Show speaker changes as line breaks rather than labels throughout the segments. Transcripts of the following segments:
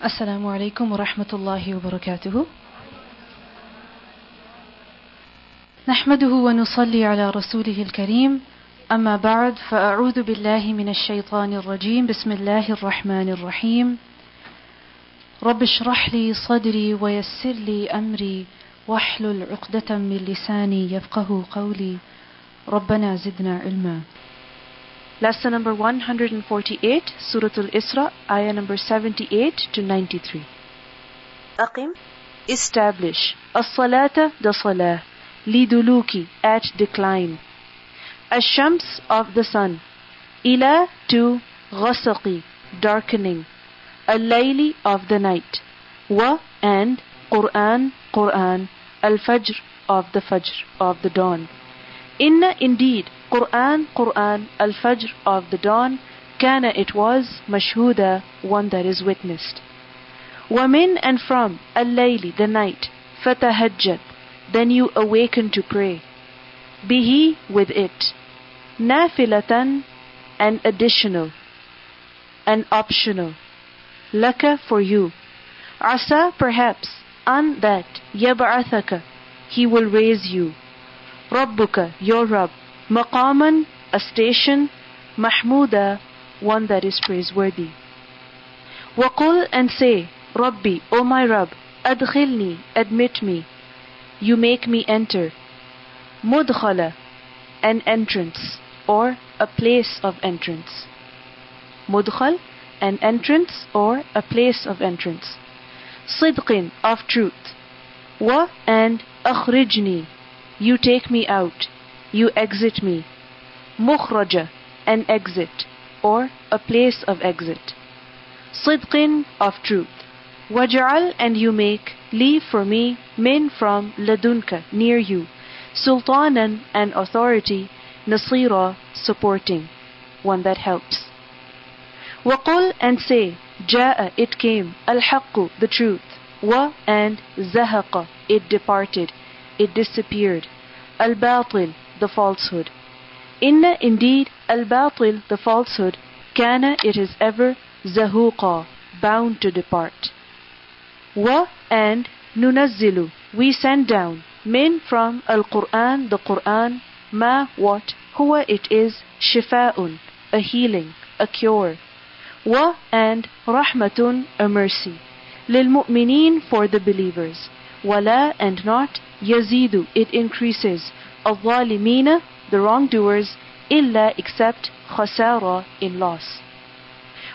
السلام عليكم ورحمة الله وبركاته. نحمده ونصلي على رسوله الكريم. أما بعد فأعوذ بالله من الشيطان الرجيم. بسم الله الرحمن الرحيم. رب اشرح لي صدري ويسر لي أمري. واحلل عقدة من لساني يفقه قولي. ربنا زدنا علما. Lesson number 148, Surah Al-Isra, ayah number 78 to 93. Aqim, establish. As-salata, the salah. Liduluki, at decline. Ash-shams, of the sun. Ila, to ghasaqi, darkening. Al-layli, of the night. Wa, and Quran, Quran. Al-fajr, of the fajr, of the dawn. Inna, indeed, Quran, Quran, Al-Fajr of the dawn, kana it was, mashhuda, one that is witnessed. Wamin and from, Al-Layli, the night, fatahajjat, then you awaken to pray. Bihi, with it. Nafilatan, an additional, an optional. Laka, for you. Asa, perhaps, an that, yab'athaka, he will raise you. Rabbuka, your Rabb, Maqaman, a station, Mahmuda, one that is praiseworthy. Waqul and say, Rabbi, O my Rabb, Adkhilni, admit me. You make me enter. Mudkhala, an entrance, or a place of entrance. Mudkhal, an entrance or a place of entrance. Sidqin, of truth. Wa and akhrijni, you take me out you exit me. Mukhraja, an exit, or a place of exit. Sidqin, of truth. Waj'al, and you make, leave for me, min from ladunka, near you. Sultanan, an authority. Nasira, supporting, one that helps. Waqul, and say, Ja'a, it came, al-haqqu, the truth. Wa, and zahaqa, it departed, it disappeared. Al-batil, the falsehood. Inna indeed al-batil, the falsehood, kana it is ever zahuqa, bound to depart. Wa and nunazzilu, we send down, min from al-Quran, the Quran, ma what, huwa it is, shifa'un, a healing, a cure. Wa and rahmatun, a mercy. Lil-mu'mineen, for the believers. Wala and not, yazidu, it increases الظالمين the wrongdoers إلا except خسارة in loss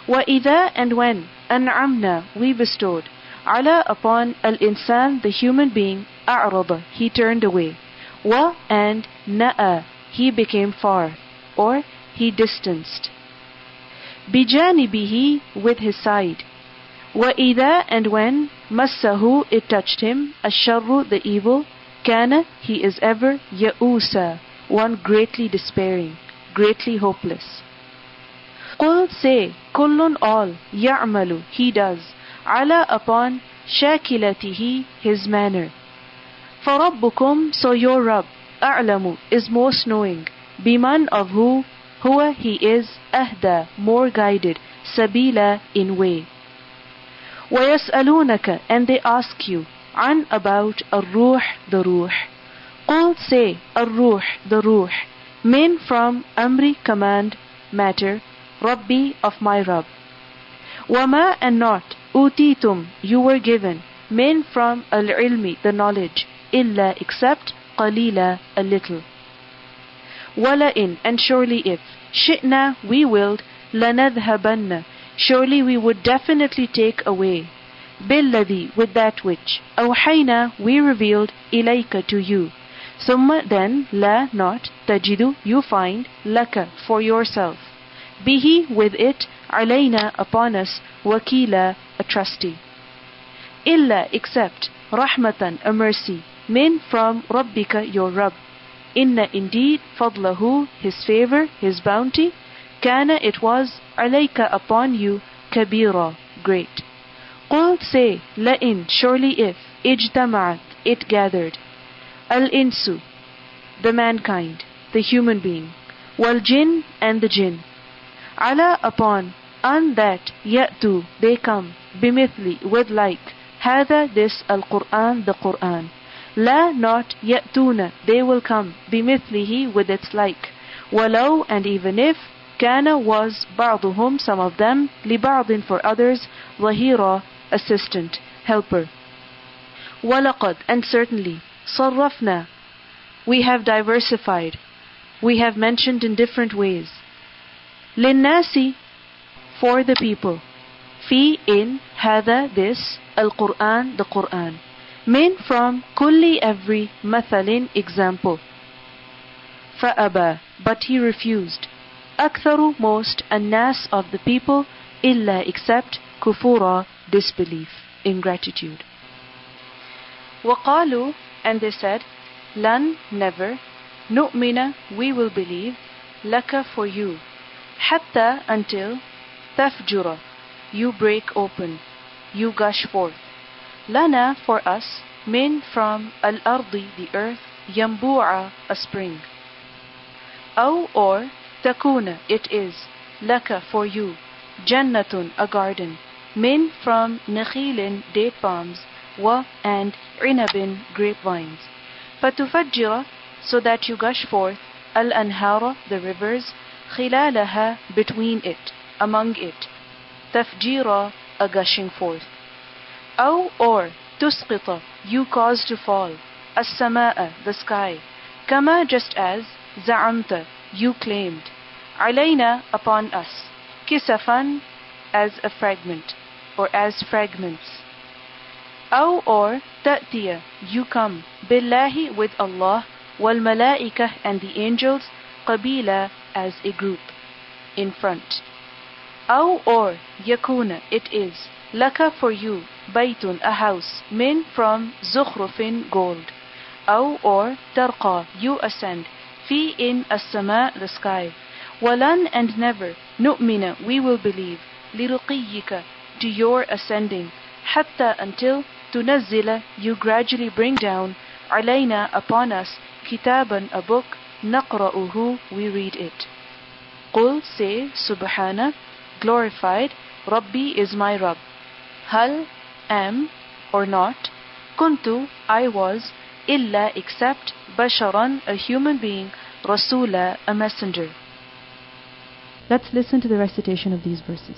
وإذا and when أنعمنا we bestowed على upon الإنسان the human being أعرض he turned away و and نأى he became far or he distanced بجانبه with his side وإذا and when مسه it touched him الشر the evil Kana, he is ever Ya'usa, one greatly despairing, greatly hopeless. Qul say, Kullun all, Ya'malu, he does, Ala upon Shakilatihi, his manner. فَرَبُّكُمْ So your Rabb, A'lamu, is most knowing, Biman of who, Huwa he is, Ahda, more guided, Sabila, in way. وَيَسْأَلُونَكَ And they ask you, an about الروح the ruh. Qul say الروح the ruh. Min from amri command matter. Rabbi of my Rabb. Wama and not utitum you were given. Min from al-ilmi the knowledge. Illa except qalila a little. Wala in and surely if shi'na we willed lanadhabanna surely we would definitely take away بالذي with that which أوحينا we revealed إليك to you ثم then لا not تجد you find لك for yourself به with it علينا upon us وكيلا a trustee إلا except رحمة a mercy من from ربك your Rabb Inna indeed فضله his favor his bounty كان it was عليك upon you كبيرا great Qul say, لئن, surely if, ijtama'at, it gathered. Al-insu, the mankind, the human being. Wal jinn and the jinn. Ala upon, an that ya'tu they come bimithli with like هذا this al-Quran the Quran La not ya'tuna they will come bimithlihi with its like walau and even if kana was بعضهم some of them لبعض for others ظهيرا assistant helper ولقد and certainly صرفنا we have diversified we have mentioned in different ways للناس for the people في in هذا this القرآن the Quran min from kulli every مثل example فأبى but he refused أكثر most الناس of the people إلا except كفورا disbelief ingratitude وقالوا and they said لن never نؤمن we will believe لك for you حتى until تفجر you break open you gush forth لنا for us min from al-ardi the earth ينبوع a spring أو or تكون it is لك for you جنة a garden min from نخيل date palms wa and عنب grapevines فتفجر so that you gush forth al-anhara the rivers خلالها between it among it تفجيرا a gushing forth أو or تسقط you cause to fall السماء the sky كما just as زعمت you claimed علينا upon us كسفا as a fragment or as fragments أو or تأتي you come بالله with Allah والملائكة and the angels قبيلة as a group in front أو or يكون it is لك for you بيت a house من from زخرف gold أو or ترقى you ascend في in السماء the sky ولن and never نؤمن we will believe لرقيك to your ascending, hatta until tunazzila you gradually bring down alayna upon us kitaban a book naqra'uhu we read it. Qul say subhana glorified Rabbi is my Rabb. Hal am or not kuntu I was illa except basharan a human being rasula a messenger.
Let's listen to the recitation of these verses.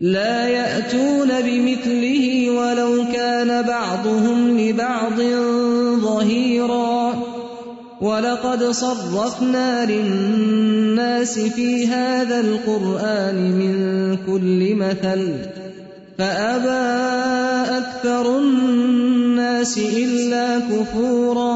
لا يأتون بمثله ولو كان بعضهم لبعض ظهيرا. ولقد صرفنا للناس في هذا القرآن من كل مثل فأبى أكثر الناس إلا كفورا.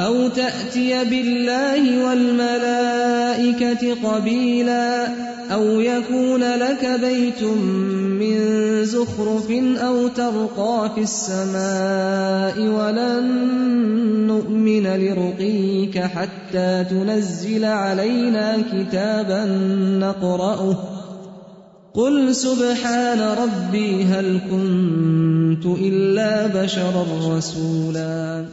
أو تأتي بالله والملائكة قبيلا أو يكون لك بيت من زخرف أو ترقى في السماء ولن نؤمن لرقيك حتى تنزل علينا كتابا نقرأه قل سبحان ربي هل كنت إلا بشرا رسولا